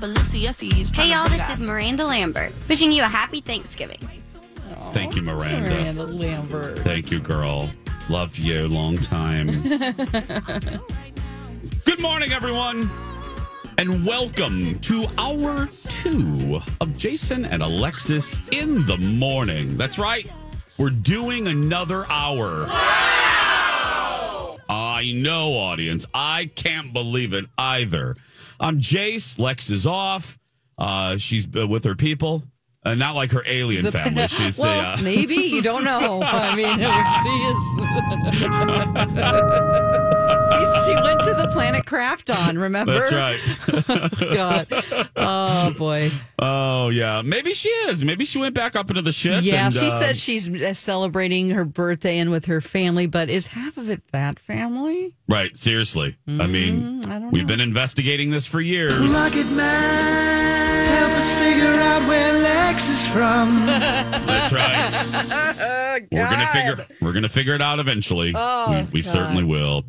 Hey y'all, this is Miranda Lambert, wishing you a happy Thanksgiving. Thank you, Miranda. Miranda Lambert. Thank you, girl. Love you. Long time. Good morning, everyone. And welcome to hour two of Jason and Alexis in the morning. That's right. We're doing another hour. I know, audience. I can't believe it either. I'm Jace. Lex is off. Uh, she's uh, with her people. Uh, not like her alien family. She's well, uh, maybe you don't know. I mean, she is. she went to the planet Krafton. Remember? That's right. God. Oh boy. Oh yeah, maybe she is. Maybe she went back up into the ship. Yeah, and, she uh, said she's uh, celebrating her birthday and with her family, but is half of it that family? Right. Seriously. I mean, Mm, I don't we've know. been investigating this for years. Rocket Man, help us figure out where Lex is from. That's right. we're gonna figure. We're gonna figure it out eventually. Oh, we we certainly will.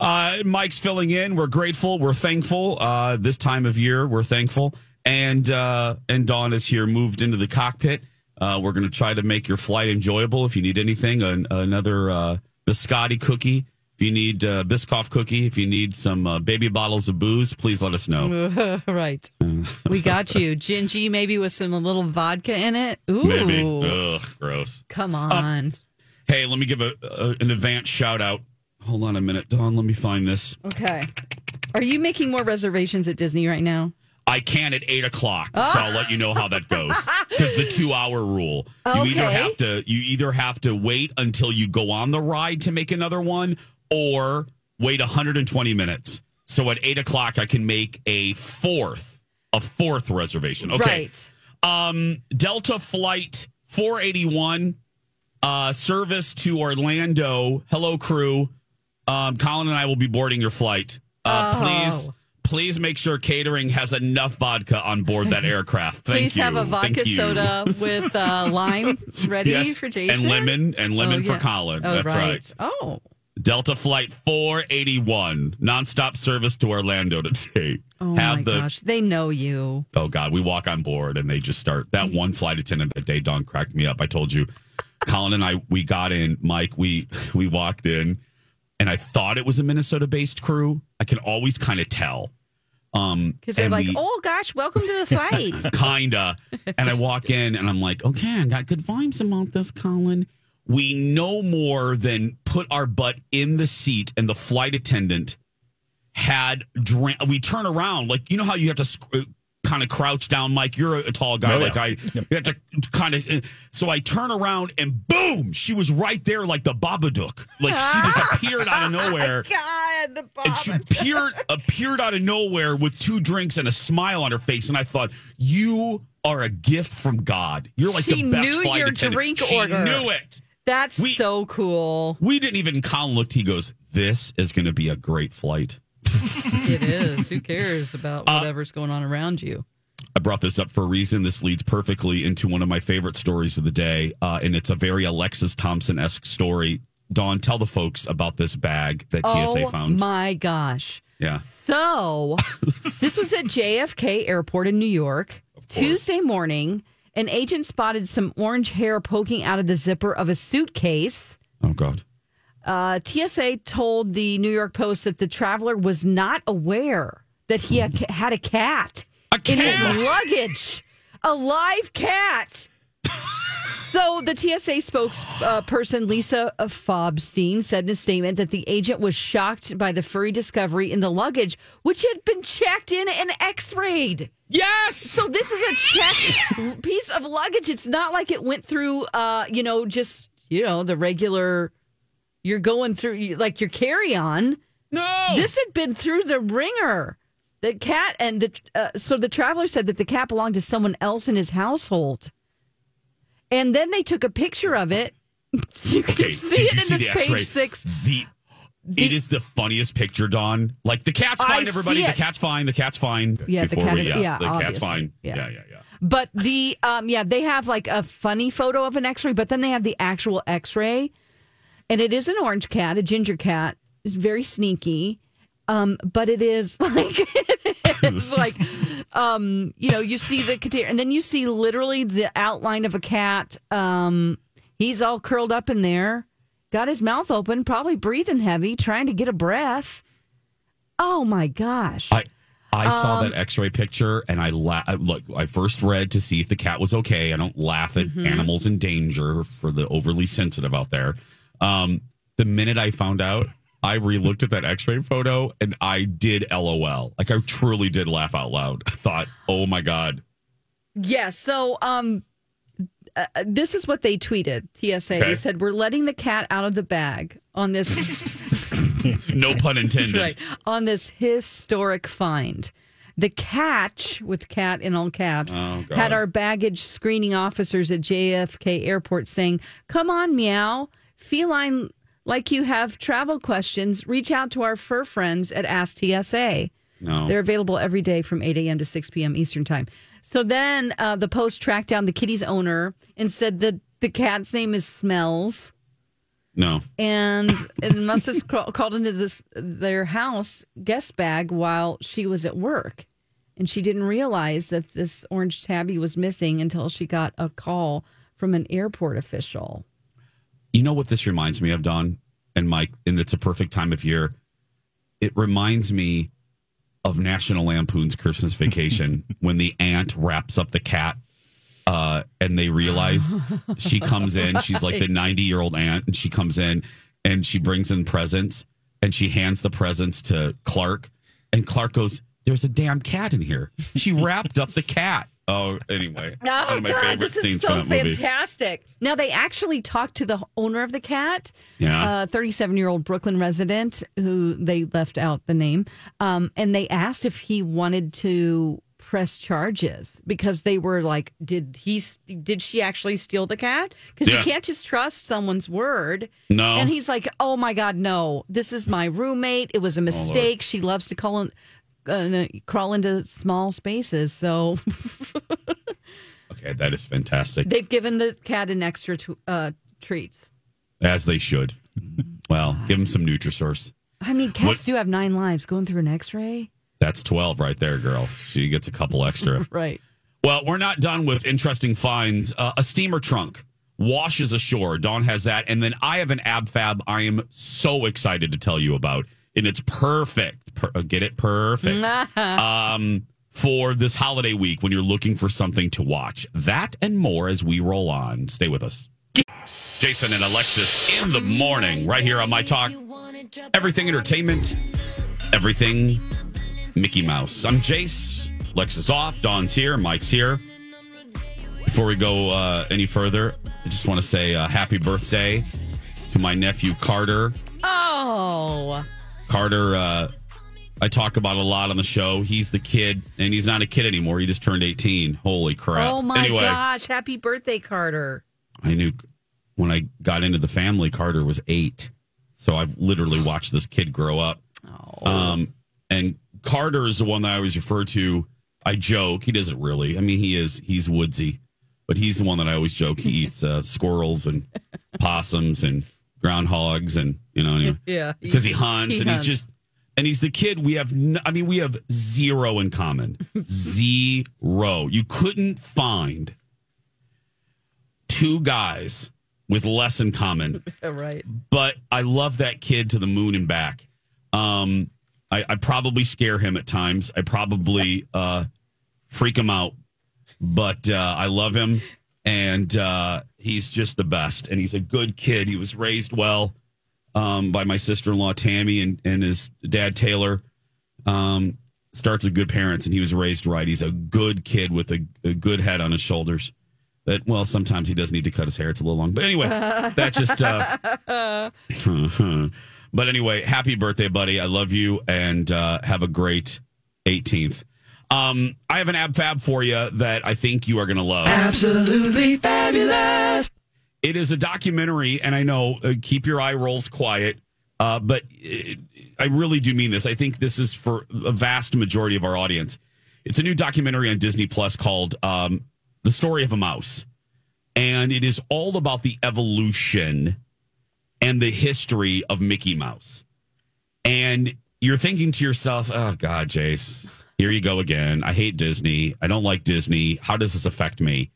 Uh, Mike's filling in. We're grateful. We're thankful. Uh, this time of year, we're thankful. And uh, and Dawn is here, moved into the cockpit. Uh, we're going to try to make your flight enjoyable. If you need anything, an, another uh, biscotti cookie. If you need uh, Biscoff cookie, if you need some uh, baby bottles of booze, please let us know. right. we got you. Gingy, maybe with some a little vodka in it. Ooh. Maybe. Ugh, gross. Come on. Hey, let me give a, a an advance shout out. Hold on a minute, Dawn. Let me find this. okay. Are you making more reservations at Disney right now? I can at eight o'clock, so I'll let you know how that goes. Because the two hour rule, you either have to you either have to wait until you go on the ride to make another one, or wait 120 minutes. So at eight o'clock, I can make a fourth a fourth reservation. Okay. Right. Um, Delta flight 481, uh, service to Orlando. Hello, crew. Um, Colin and I will be boarding your flight. Uh, Oh. Please, please make sure catering has enough vodka on board that aircraft. Thank Please you. have a vodka soda with uh, lime ready Yes, for Jason. and lemon and lemon Oh, for. Colin. Oh, That's right. Oh. Delta flight 481, nonstop service to Orlando today. Oh have my the gosh. They know you. oh god, we walk on board and they just start. That one flight attendant that day, Dawn cracked me up. I told you, Colin and I, we got in. Mike, we we walked in, and I thought it was a Minnesota-based crew. I can always kind of tell. Um, Because they're like, we- oh gosh, welcome to the flight. kinda. And I walk in and I'm like, okay, I got good vibes about this, Colin. We no more than put our butt in the seat, and the flight attendant had. We turn around, like you know how you have to sc- kind of crouch down, Mike. You're a, a tall guy, Oh, yeah. like I. You have to kind of. Uh, so I turn around, and boom, she was right there, like the Babadook. Like she just appeared out of nowhere. Oh God, the Babadook. And she appeared appeared out of nowhere with two drinks and a smile on her face, and I thought, "You are a gift from God. You're like She the best knew flight your attendant." drink she order. Knew it. That's We- so cool. We didn't even. Colin looked. He goes, "This is going to be a great flight." It is. Who cares about Uh, whatever's going on around you? I brought this up for a reason. This leads perfectly into one of my favorite stories of the day, uh, and it's a very Alexis Thompson esque story. Dawn, tell the folks about this bag that TSA oh found. my gosh. yeah, So, this was at JFK Airport in New York. Tuesday morning, an agent spotted some orange hair poking out of the zipper of a suitcase. oh god, Uh, TSA told the New York Post that the traveler was not aware that he had, had a cat A in his luggage. A live cat. So the TSA spokesperson Lisa Farbstein said in a statement that the agent was shocked by the furry discovery in the luggage, which had been checked in and X-rayed. Yes. So this is a checked piece of luggage. It's not like it went through, uh, you know, just you know the regular. You're going through like your carry-on. no. This had been through the ringer. The cat and the uh, so the traveler said that the cat belonged to someone else in his household, and then they took a picture of it. You can Okay, see it in see this the page six. The, it is the funniest picture, Dawn. Like the cat's I fine, everybody. The cat's fine. The cat's fine. Yeah, the cat we- is- yes, yeah, the cat's fine. Yeah. yeah, yeah, yeah. But the um yeah, they have like a funny photo of an X-ray, but then they have the actual X-ray, and it is an orange cat, a ginger cat. It's very sneaky, um, but it is like it's like um you know you see the container, and then you see literally the outline of a cat. Um, he's all curled up in there, got his mouth open, probably breathing heavy, trying to get a breath. Oh my gosh! I I saw Um, that X-ray picture and I la- I- look. I first read to see if the cat was okay. I don't laugh at Mm-hmm. animals in danger for the overly sensitive out there. Um, the minute I found out, I re-looked at that X-ray photo and I did LOL. Like I truly did laugh out loud. I thought, oh my god, Yeah. So, um, uh, this is what they tweeted. TSA. Okay. They said we're letting the cat out of the bag on this no pun intended. right on this historic find. The catch with cat in all caps Oh, had our baggage screening officers at JFK Airport saying, "Come on, meow, feline." Like you have travel questions, reach out to our fur friends at Ask TSA. No. They're available every day from 8 a.m. to 6 p.m. Eastern Time. So then uh, the Post tracked down the kitty's owner and said that the cat's name is Smells. No. And, and must have crawled into this their house guest bag while she was at work. And she didn't realize that this orange tabby was missing until she got a call from an airport official. You know what this reminds me of, Dawn and Mike, and it's a perfect time of year. It reminds me of National Lampoon's Christmas Vacation when the aunt wraps up the cat, uh, and they realize she comes in. She's like the ninety-year-old aunt, and she comes in and she brings in presents, and she hands the presents to Clark, and Clark goes, "There's a damn cat in here." She wrapped up the cat. Oh, anyway, Oh God, this is so that movie. fantastic! Now they actually talked to the owner of the cat, Yeah. 37 year old Brooklyn resident who they left out the name, um, and they asked if he wanted to press charges because they were like, did he? Did she actually steal the cat? Because Yeah. you can't just trust someone's word. No. and he's like, oh my God, no! This is my roommate. It was Oh, a mistake. she loves to call in. Uh, crawl into small spaces, so Okay, that is fantastic. They've given the cat an extra t- uh, treats. As they should. Well, give them some Nutrisource. I mean, cats What- do have nine lives. Going through an X-ray, That's 12 right there, girl. She gets a couple extra. right? well, we're not done with interesting finds. Uh, a steamer trunk washes ashore. Dawn has that. And then I have an ab fab I am so excited to tell you about. And it's perfect. Per- uh, get it? Perfect. um, for this holiday week when you're looking for something to watch. That and more as we roll on. Stay with us. Jason and Alexis in the morning, right here on My Talk. Everything entertainment, everything Mickey Mouse. I'm Jace. Alexis off. Dawn's here. Mike's here. Before we go uh, any further, I just want to say uh, happy birthday to my nephew Carter. Oh, Carter, uh, I talk about a lot on the show. He's the kid, and he's not a kid anymore. He just turned 18. Holy crap. oh my anyway, gosh! Happy birthday, Carter! I knew when I got into the family, Carter was eight. So I've literally watched this kid grow up. Um, and Carter is the one that I always refer to. I joke. He doesn't really. I mean, he is. He's woodsy, but he's the one that I always joke. He eats uh, squirrels and possums and groundhogs, and you know, anyway, Yeah, because he hunts he and hunts. he's just. And he's the kid we have. n- I mean, we have zero in common. zero. You couldn't find two guys with less in common right. but I love that kid to the moon and back. Um, I, I probably scare him at times. I probably uh, freak him out. But uh, I love him, and uh, he's just the best. And he's a good kid. He was raised well um, by my sister in law Tammy and, and his dad Taylor. Um, starts with good parents, and he was raised right. He's a good kid with a, a good head on his shoulders. That well, sometimes he does need to cut his hair; it's a little long. But anyway, that just. Uh, but anyway, happy birthday, buddy! I love you, and uh, have a great 18th. Um, I have an ab fab for you that I think you are going to love. Absolutely fabulous. It is a documentary, and I know uh, keep your eye rolls quiet, uh, but it, I really do mean this. I think this is for a vast majority of our audience. It's a new documentary on Disney Plus called um, "The Story of a Mouse," and it is all about the evolution and the history of Mickey Mouse. And you're thinking to yourself, "Oh God, Jace, here you go again. I hate Disney. I don't like Disney. How does this affect me?"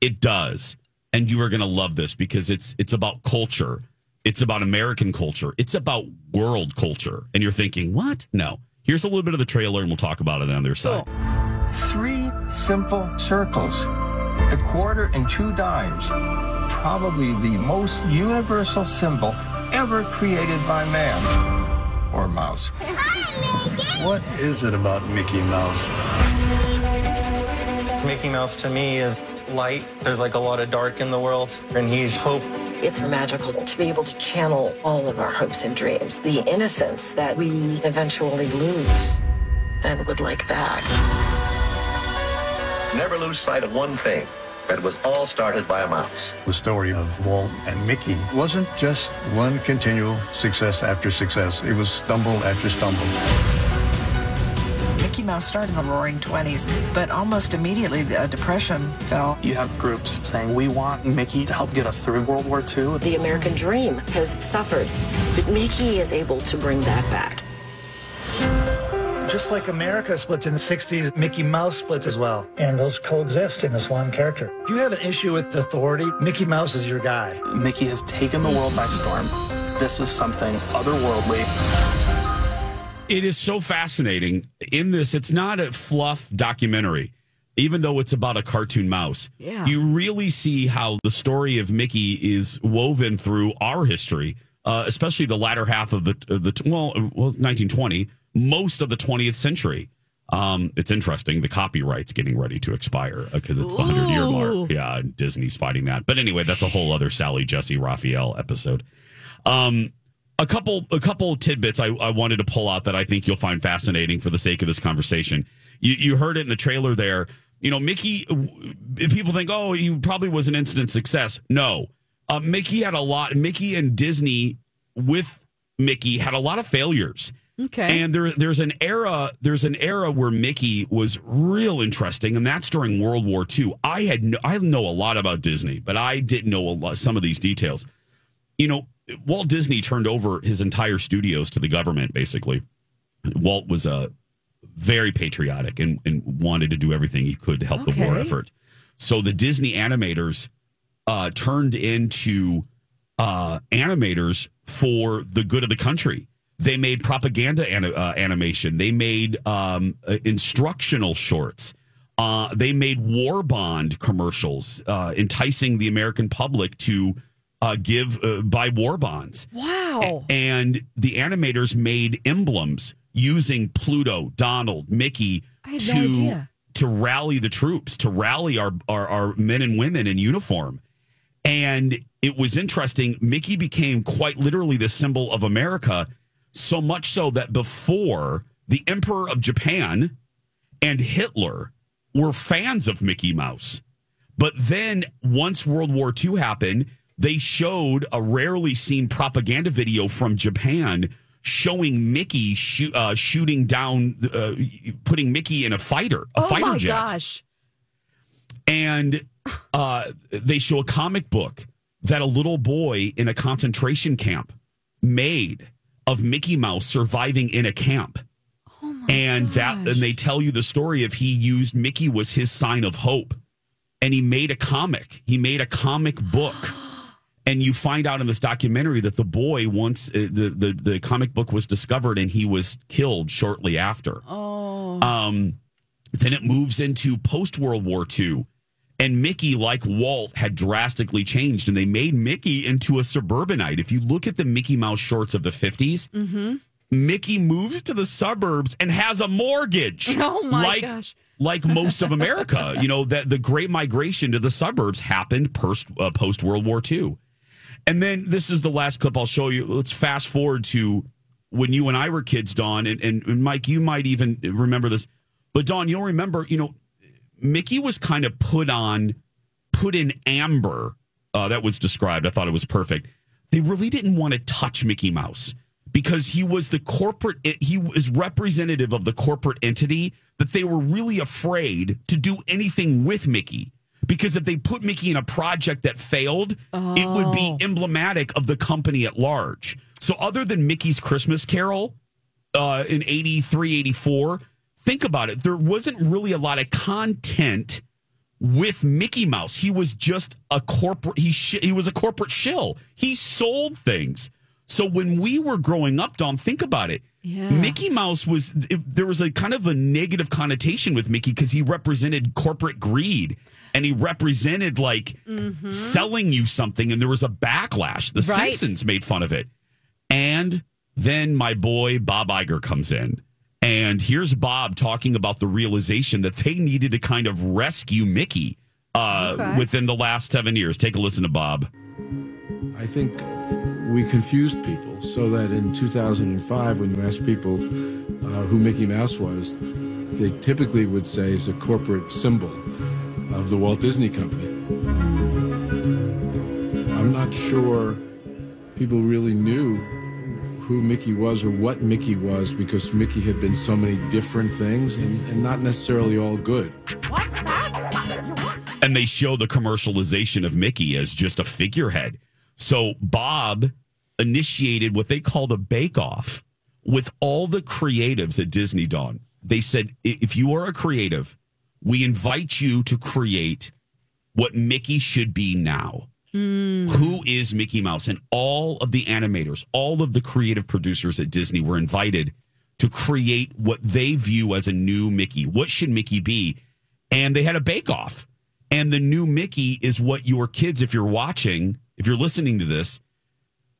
It does and you are going to love this because it's it's about culture. It's about American culture. It's about world culture. And you're thinking, what? No. Here's a little bit of the trailer, and we'll talk about it on their side. Three simple circles, a quarter and two dimes. Probably the most universal symbol ever created by man or mouse. What is it about Mickey Mouse? Mickey Mouse to me is light. There's like a lot of dark in the world, and he's hope. It's magical to be able to channel all of our hopes and dreams, the innocence that we eventually lose and would like back. Never lose sight of one thing that was all started by a mouse. The story of Walt and Mickey wasn't just one continual success after success. It was stumble after stumble. Mickey Mouse started in the roaring 20s, but almost immediately the uh, depression fell. You have groups saying, we want Mickey to help get us through World War II. The American dream has suffered, but Mickey is able to bring that back. Just like America splits in the 60s, Mickey Mouse splits as well. And those coexist in this one character. If you have an issue with authority, Mickey Mouse is your guy. Mickey has taken the world by storm. This is something otherworldly. It is so fascinating. In this, it's not a fluff documentary, even though it's about a cartoon mouse. Yeah. You really see how the story of Mickey is woven through our history, uh, especially the latter half of the of the well, well, 1920, most of the 20th century. Um, it's interesting. The copyright's getting ready to expire because it's the hundred year mark. Yeah, Disney's fighting that. But anyway, that's a whole other Sally Jessy Raphael episode. Um, a couple a couple tidbits I, I wanted to pull out that I think you'll find fascinating for the sake of this conversation. You you heard it in the trailer there. You know, Mickey. People think, oh, he probably was an instant success. No, uh, Mickey had a lot. Mickey and Disney with Mickey had a lot of failures. Okay. And there, there's an era, there's an era where Mickey was real interesting, and that's during World War II. I had, no, I know a lot about Disney, but I didn't know a lot, some of these details. You know, Walt Disney turned over his entire studios to the government. Basically, Walt was uh, very patriotic and, and wanted to do everything he could to help the war effort. So the Disney animators uh, turned into uh, animators for the good of the country. They made propaganda ani- uh, animation. They made um, uh, instructional shorts. Uh, they made war bond commercials, uh, enticing the American public to uh, give uh, buy war bonds. Wow. And the animators made emblems using Pluto, Donald, Mickey to no to rally the troops, to rally our, our our men and women in uniform. And it was interesting. Mickey became quite literally the symbol of America, so much so that before the Emperor of Japan and Hitler were fans of Mickey Mouse. But then once World War II happened, they showed a rarely seen propaganda video from Japan showing Mickey uh, shooting down, uh, putting Mickey in a fighter, a oh fighter my jet gosh. and uh, they show a comic book that a little boy in a concentration camp made of Mickey Mouse surviving in a camp. and that and they tell you the story of he used Mickey was his sign of hope. And he made a comic. He made a comic book. And you find out in this documentary that the boy once uh, the, the the comic book was discovered and he was killed shortly after. Oh. Um, Then it moves into post World War II. And Mickey, like Walt, had drastically changed, and they made Mickey into a suburbanite. If you look at the Mickey Mouse shorts of the 50s, Mm-hmm. Mickey moves to the suburbs and has a mortgage. Oh my like, gosh. Like most of America, you know that the great migration to the suburbs happened post uh, post World War II. And then this is the last clip I'll show you. Let's fast forward to when you and I were kids, Dawn, and, and, and Mike, you might even remember this, but Dawn, you'll remember, you know, Mickey was kind of put on, put in amber. Uh, that was described. I thought it was perfect. They really didn't want to touch Mickey Mouse because he was the corporate, he was representative of the corporate entity that they were really afraid to do anything with Mickey. Because if they put Mickey in a project that failed, it would be Oh. emblematic of the company at large. So, other than Mickey's Christmas Carol uh, in 83, 84, think about it. There wasn't really a lot of content with Mickey Mouse. He was just a corporate. He sh- he was a corporate shill. He sold things. So when we were growing up, Dom, think about it. Yeah. Mickey Mouse was it, there was a kind of a negative connotation with Mickey because he represented corporate greed and he represented like mm-hmm. selling you something, and there was a backlash. The Right. Simpsons made fun of it, and then my boy Bob Iger comes in. And here's Bob talking about the realization that they needed to kind of rescue Mickey uh, Okay. within the last seven years. Take a listen to Bob. I think we confused people so that in 2005, when you asked people uh, who Mickey Mouse was, they typically would say is a corporate symbol of the Walt Disney Company. I'm not sure people really knew who Mickey was or what Mickey was because Mickey had been so many different things and, and not necessarily all good. and they show the commercialization of Mickey as just a figurehead. So Bob initiated what they called the bake off with all the creatives at Disney Dawn. They said, if you are a creative, we invite you to create what Mickey should be now. Who is Mickey Mouse? And all of the animators, all of the creative producers at Disney were invited to create what they view as a new Mickey. What should Mickey be? And they had a bake off. And the new Mickey is what your kids, if you're watching, if you're listening to this,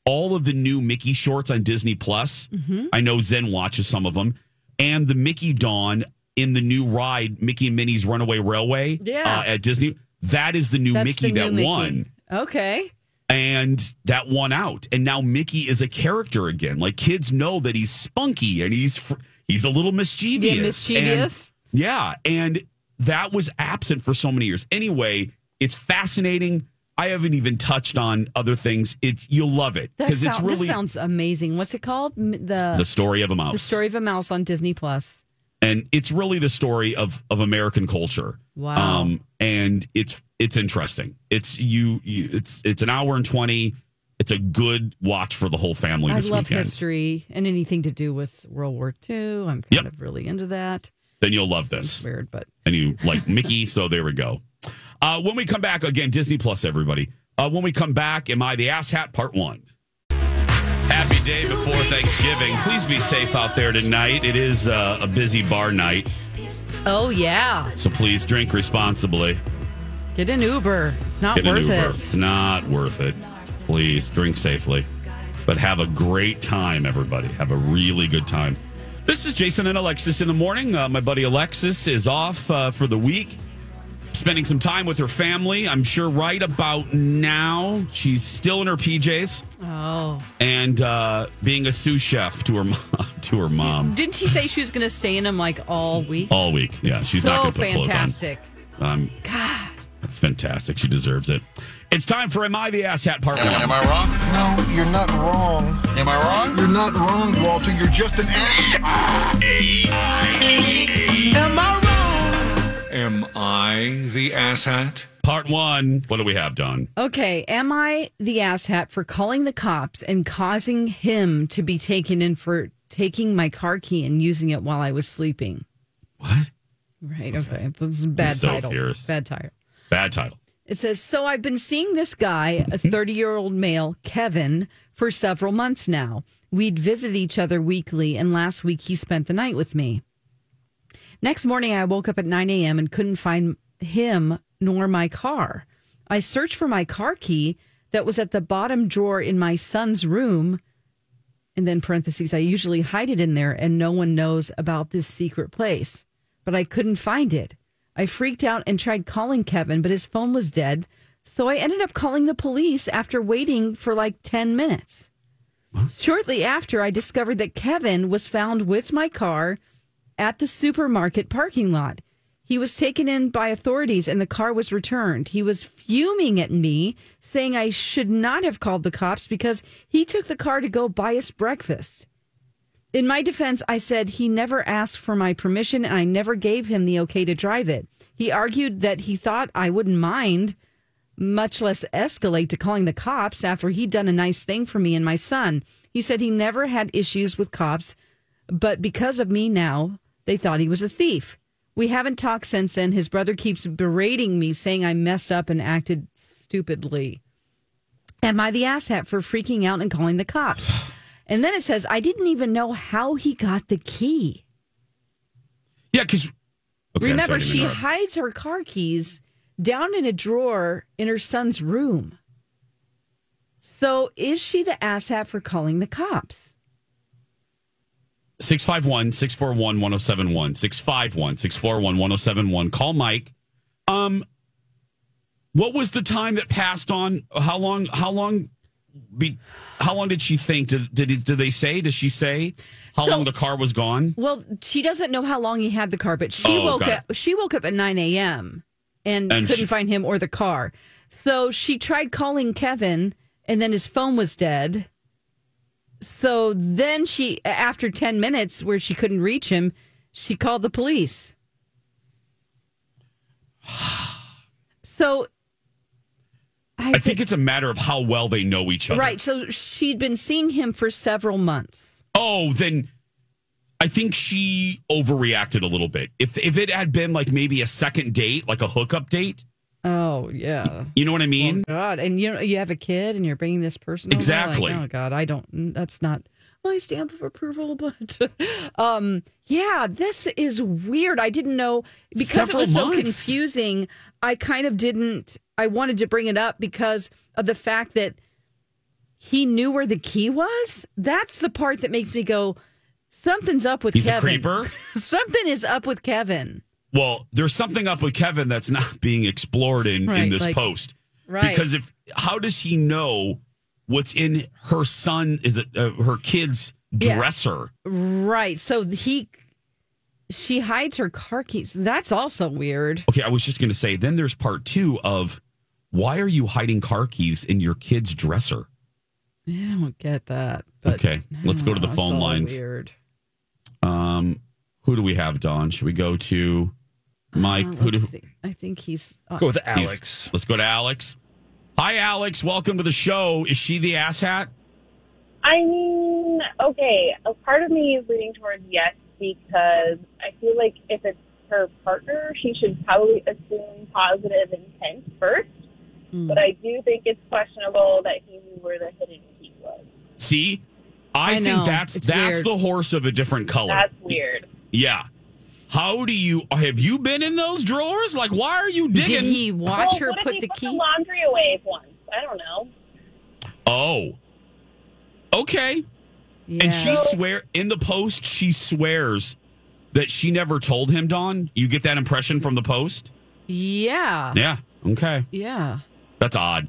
all of the new Mickey shorts on Disney Plus. I know Zen watches some of them, and the Mickey Dawn in the new ride, Mickey and Minnie's Runaway Railway Yeah. uh, at Disney. That is the new That's Mickey the that new Mickey. won Okay. and that won out. And now Mickey is a character again. Like kids know that he's spunky and he's fr- he's a little mischievous. Yeah, mischievous. And- yeah, and that was absent for so many years. Anyway, it's fascinating. I haven't even touched on other things. It's you'll love it because it's really sounds amazing. What's it called? The the story of a mouse. The story of a mouse on Disney Plus. And it's really the story of of American culture. Wow. Um, and it's it's interesting. It's you, you it's it's an hour and twenty. It's a good watch for the whole family I this love weekend. history and anything to do with World War II. I'm kind Yep. of really into that. Then you'll love this. Weird, but and you like Mickey, so there we go. Uh, when we come back again, Disney Plus, everybody. Uh, when we come back, am I the ass hat? Part one. Happy day before Thanksgiving. Please be safe out there tonight. It is uh, a busy bar night, oh yeah, so please drink responsibly. get an Uber. It's not Get worth it. It's not worth it. Please drink safely, but have a great time, everybody. Have a really good time. This is Jason and Alexis in the morning. Uh, my buddy Alexis is off uh, for the week, spending some time with her family. I'm sure right about now she's still in her PJs Oh, and uh, being a sous chef to her mom, to her mom didn't she say she was going to stay in them like all week? all week. Yeah, she's so not going to put fantastic. clothes on. Um, God, that's fantastic. She deserves it. It's time for Am I the Ass Hat Part One. Am I wrong? No, you're not wrong. Am I wrong? You're not wrong, Walter. You're just an ass. Am I wrong? Am I the asshat? Part one. What do we have, Dawn? Okay, am I the asshat for calling the cops and causing him to be taken in for taking my car key and using it while I was sleeping? What? Right. Okay. This is a bad so title. curious. Bad title. Bad title. It says, So I've been seeing this guy, a mm-hmm. 30 year old male, Kevin, for several months now. We'd visit each other weekly, and last week he spent the night with me. Next morning, I woke up at 9 a.m. and couldn't find him nor my car. I searched for my car key that was at the bottom drawer in my son's room. And then parentheses, I usually hide it in there and no one knows about this secret place. But I couldn't find it. I freaked out and tried calling Kevin, but his phone was dead. So I ended up calling the police after waiting for like 10 minutes. Shortly after, I discovered that Kevin was found with my car at the supermarket parking lot. He was taken in by authorities and the car was returned. He was fuming at me, saying I should not have called the cops because he took the car to go buy us breakfast. In my defense, I said he never asked for my permission and I never gave him the okay to drive it. He argued that he thought I wouldn't mind, much less escalate to calling the cops after he'd done a nice thing for me and my son. He said he never had issues with cops, but because of me now, they thought he was a thief. We haven't talked since then. His brother keeps berating me, saying I messed up and acted stupidly. Am I the asshat for freaking out and calling the cops? And then it says, I didn't even know how he got the key. Yeah, because Remember, she hides her car keys down in a drawer in her son's room. So is she the asshat for calling the cops? 651 641 1071. 651 641 1071. Call Mike. Um, what was the time that passed on? How long? How long? Be, how long did she think? Did did, did they say? Does she say how So- long the car was gone? Well, she doesn't know how long he had the car, but she Oh, woke up. She woke up at nine a.m. and, And couldn't she- find him or the car. So she tried calling Kevin, and then his phone was dead. So then she, after ten minutes, where she couldn't reach him, she called the police. So I think it's a matter of how well they know each other. right, so she'd been seeing him for several months. Oh, then I think she overreacted a little bit. If if it had been like maybe a second date, like a hookup date, Oh yeah. you know what I mean? Oh, God, and you know you have a kid, and you're bringing this person over, like, Exactly. oh God, I don't. That's not my stamp of approval, but um, yeah, this is weird. I didn't know because Several it was so confusing. I kind of didn't. I wanted to bring it up because of the fact that he knew where the key was. That's the part that makes me go, something's up with He's a Kevin. creeper? Something is up with Kevin. Well, there's something up with Kevin that's not being explored in, in this like- post. Right. Because if how does he know what's in her son is it uh, her kid's Yeah. dresser? Right. So he, she hides her car keys. That's also weird. Okay, I was just going to say then there's part 2 of why are you hiding car keys in your kid's dresser? Yeah, I don't get that. Okay, let's go to the phone lines. Weird. Um who do we have, Dawn? Should we go to Mike? Uh, who do see. I think he's uh, Go with Alex. Let's go to Alex. Hi, Alex. Welcome to the show. Is she the asshat? I mean, okay, a part of me is leaning towards yes because I feel like if it's her partner, she should probably assume positive intent first. Hmm. But I do think it's questionable that he knew where the hidden key was. See, I, I think know. that's It's that's weird. the horse of a different color. That's weird. Yeah. How do you have you been in those drawers? Like, why are you digging? Did he watch Well, her what if put he the put key? the laundry away once? I don't know. Oh, okay. And she swear in the post. She swears that she never told him. Dawn, you get that impression from the post? Yeah. Yeah. Okay. Yeah. That's odd.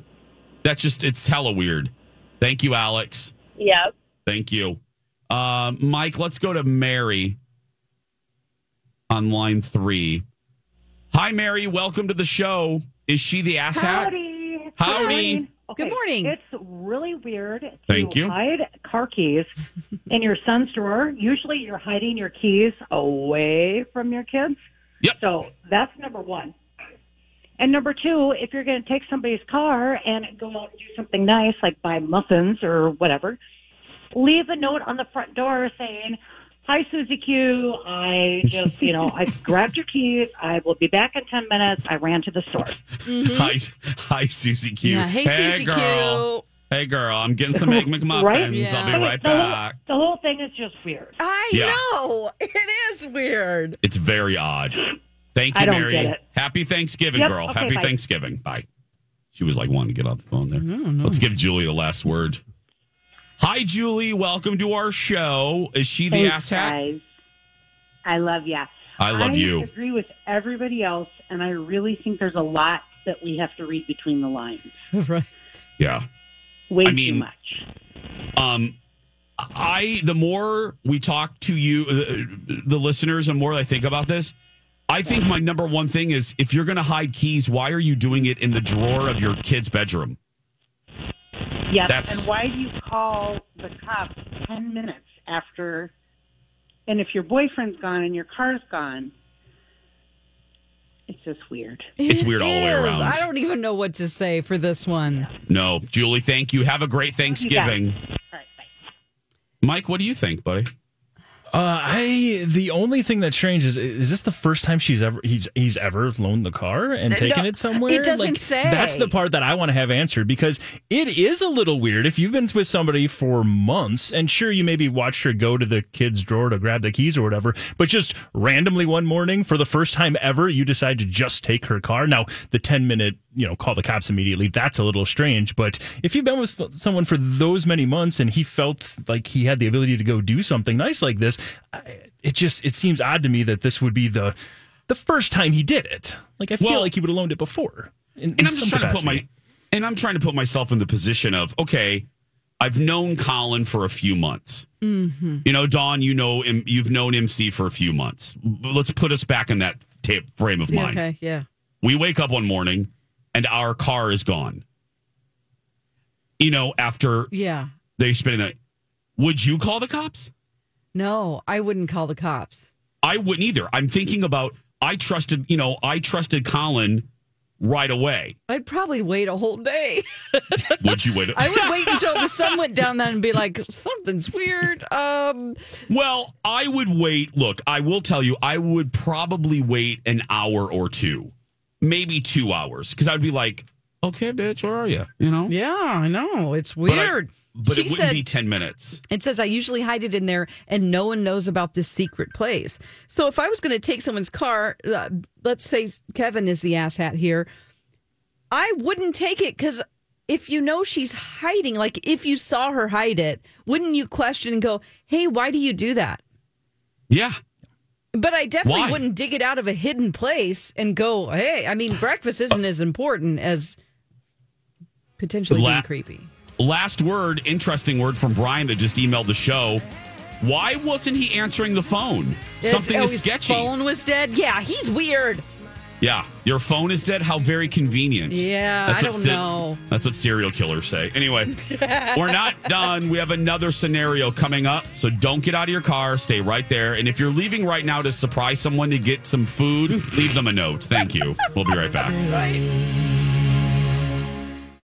That's just it's hella weird. Thank you, Alex. Yep. Thank you. Uh, Mike, let's go to Mary on line three. Hi, Mary. Welcome to the show. Is she the asshat? Howdy. Howdy. Good morning. Good morning. It's really weird to Thank you. hide car keys in your son's drawer. Usually you're hiding your keys away from your kids. Yep. So that's number one. And number two, if you're going to take somebody's car and go out and do something nice, like buy muffins or whatever, leave a note on the front door saying, Hi, Susie Q. I just, you know, I grabbed your keys. I will be back in 10 minutes. I ran to the store. Mm-hmm. Hi, hi, Susie Q. Yeah. Hey, Susie girl. Hey, girl, I'm getting some egg McMuffins. Right? I'll be right the whole- back. the whole thing is just weird. I Yeah. know. It is weird. It's very odd. Thank you, I don't Mary. get it. Happy Thanksgiving, Yep, girl. okay, Happy bye. Thanksgiving. Bye. She was like wanting to get off the phone there. Mm-hmm. Let's give Julie the last word. Hi, Julie. Welcome to our show. Is she the Thanks, asshat? guys. I love you. I love you. I agree with everybody else, and I really think there's a lot that we have to read between the lines. right. Yeah. Way I too mean, much. Um, I the more we talk to you, uh, the listeners, and more I think about this, I think my number one thing is if you're going to hide keys, why are you doing it in the drawer of your kid's bedroom? Yes. That's- And why do you call the cops 10 minutes after? And if your boyfriend's gone and your car's gone, it's just weird. It's It weird all the way around. I don't even know what to say for this one. No, Julie, thank you. Have a great Thanksgiving. All right. Bye. Mike, what do you think, buddy? Uh, I the only thing that's strange is is this the first time she's ever he's he's ever loaned the car and taken no, it somewhere? it doesn't say. That's the part that I want to have answered because it is a little weird if you've been with somebody for months and sure you maybe watched her go to the kids' drawer to grab the keys or whatever, but just randomly one morning for the first time ever you decide to just take her car. Now the ten minute you know call the cops immediately that's a little strange, but if you've been with someone for those many months and he felt like he had the ability to go do something nice like this. It just it seems odd to me that this would be the the first time he did it. Like I feel Well- like he would have loaned it before. In, And in I'm just some trying to put my and I'm trying to put myself in the position of okay, I've known Colin for a few months. Mm-hmm. You know, Dawn, you know him, you've known MC for a few months. Let's put us back in that tape frame of mind. Okay, yeah. We wake up one morning and our car is gone. You know, after Yeah. they spend the night. Would you call the cops? No, I wouldn't call the cops. I wouldn't either. I'm thinking about I trusted, you know, I trusted Colin right away. I'd probably wait a whole day. Would you wait? I would wait until the sun went down then and be like, something's weird. Um, Well, I would wait. Look, I will tell you, I would probably wait an hour or two, maybe two hours, because I'd be like, okay, bitch, where are you? You know? yeah, I know. It's But I- weird. But, it wouldn't said- be 10 minutes. It says I usually hide it in there and no one knows about this secret place. So if I was going to take someone's car, uh, let's say Kevin is the asshat here, I wouldn't take it because if you know she's hiding, like if you saw her hide it, wouldn't you question and go, hey, why do you do that? Yeah. But I definitely Why? wouldn't dig it out of a hidden place and go, hey, I mean, breakfast isn't as important as potentially La- being creepy. Last word, interesting word from Brian that just emailed the show. Why wasn't he answering the phone? Something oh, is his sketchy. phone was dead. Yeah, he's weird. Yeah, your phone is dead. How very convenient. Yeah, I don't se- know. That's what serial killers say. Anyway, we're not done. We have another scenario coming up. So don't get out of your car. Stay right there. And if you're leaving right now to surprise someone to get some food, leave them a note. Thank you. We'll be right back.